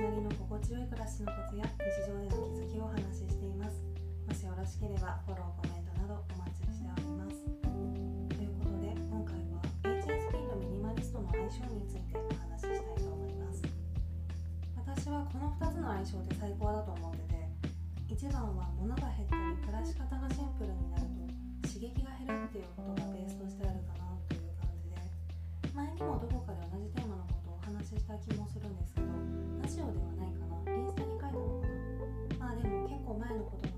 なりの心地よい暮らしのコツや日常での気づきをお話ししています。もしよろしければフォローコメントなどお待ちしております。ということで今回は HSP とミニマリストの相性についてお話ししたいと思います。私はこの2つの相性で最高だと思ってて1番は物が減ったり暮らし方がシンプルになると刺激が減るっていうことがベースとしてあるかなという感じで前にもどこかで同じテーマのこと話しした気もするんですけどラジオではないかな。インスタに書いたのかな。まあでも結構前のこと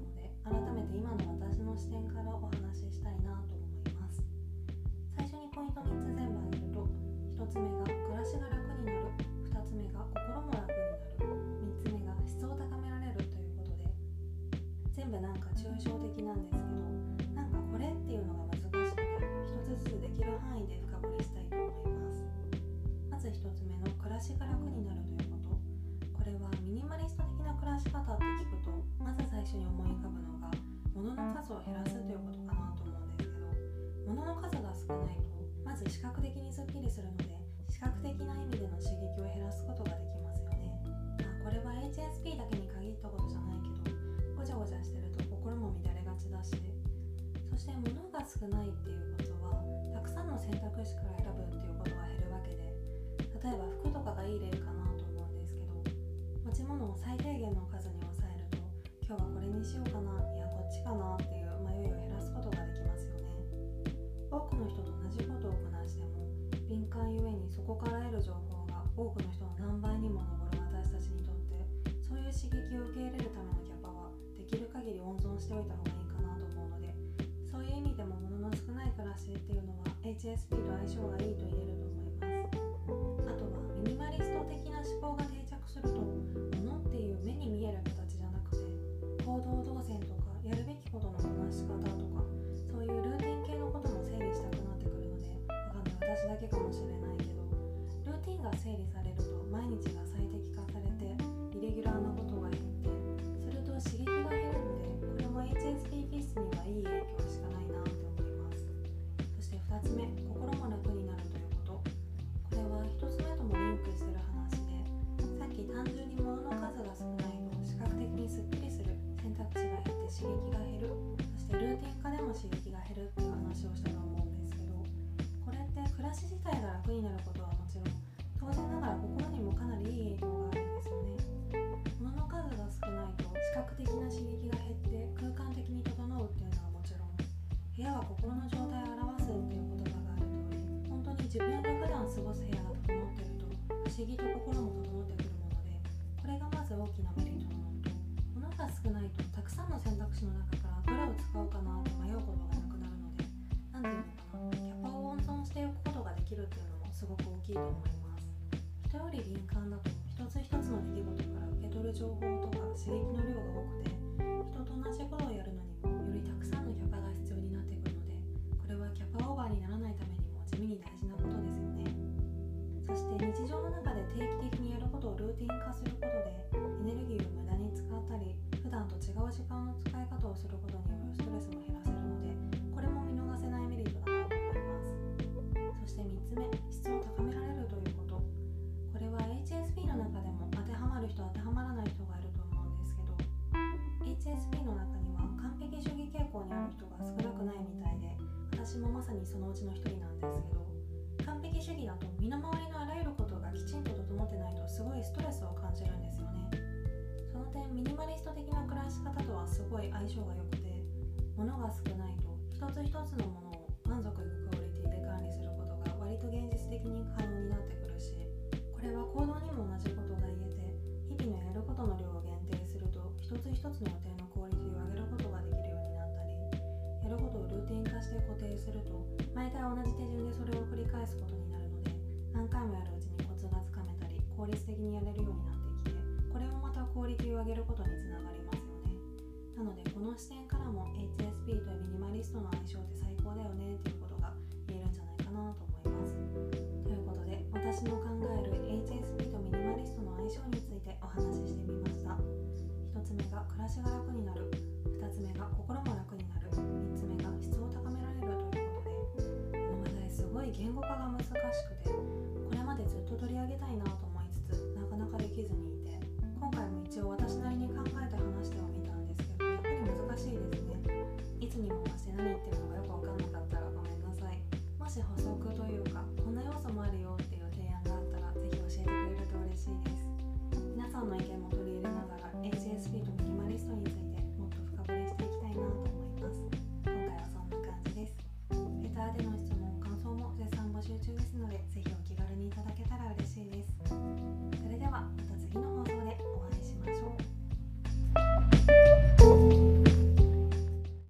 少ないっていうことはたくさんの選択肢から選ぶっていうことが減るわけで例えば服とかがいい例かなと思うんですけど持ち物を最低限の数に抑えると今日はこれにしようかないやこっちかなっていう迷いを減らすことができますよね。多くの人と同じことをこなしても敏感ゆえにそこから得る情報が多くの人の何倍にも上る私たちにとってそういう刺激を受け入れるためのキャパはできる限り温存しておいた方がっていうのは HSP と相性がいいと言えるのルーティン化でも刺激が減るって話をしたと思うんですけどこれって暮らし自体が楽になることはもちろん当然ながら心にもかなりいい影響があるんですよね。物の数が少ないと視覚的な刺激が減って空間的に整うっていうのはもちろん部屋は心の状態を表すっていう言葉がある通り本当に自分が普段過ごす部屋が整ってると不思議と心も整ってくるものでこれがまず大きなメリットなのと。物が少ないと選択肢の中からどれを使おうかなって迷うことがなくなるので何ていうのかなキャパを温存しておくことができるっていうのもす。ごく大きいと思います人より敏感だと一つ一つの出来事から受け取る情報とか刺激の量が多くて人と同じことをやるのにもよりたくさんのキャパが必要になってくるのでこれはキャパオーバーにならないためにも地味に大事なことですよね。そして日常の中で定期的にやることをルーティン化する時間の使い方をすることによるストレスも減らせるのでこれも見逃せないメリットだと思います。そして3つ目質を高められるということ。これは HSP の中でも当てはまる人当てはまらない人がいると思うんですけど HSP の中には完璧主義傾向にある人が少なくないみたいで私もまさにそのうちの一人なんですけど完璧主義だと身の回りのあらゆるい相性が良くて物が少ないと一つ一つのものを満足いくクオリティで管理することが割と現実的に可能になってくるしこれは行動にも同じことが言えて日々のやることの量を限定すると一つ一つの予定のクオリティを上げることができるようになったりやることをルーティン化して固定すると毎回同じ手順でそれを繰り返すことになるので何回もやるうちにコツがつかめたり効率的にやれるようになってきてこれもまたクオリティを上げることにつながりなのでこの視点からも HSP とミニマリストの相性って最高だよねっていうことが言えるんじゃないかなと思います。ということで私の考える HSP とミニマリストの相性についてお話ししてみました。1つ目が暮らしが楽になる。2つ目が心も楽になる。3つ目が質を高められるということでこの話題すごい言語化が難しくてこれまでずっと取り上げたいなと思いつつなかなかできずにいて今回も一応私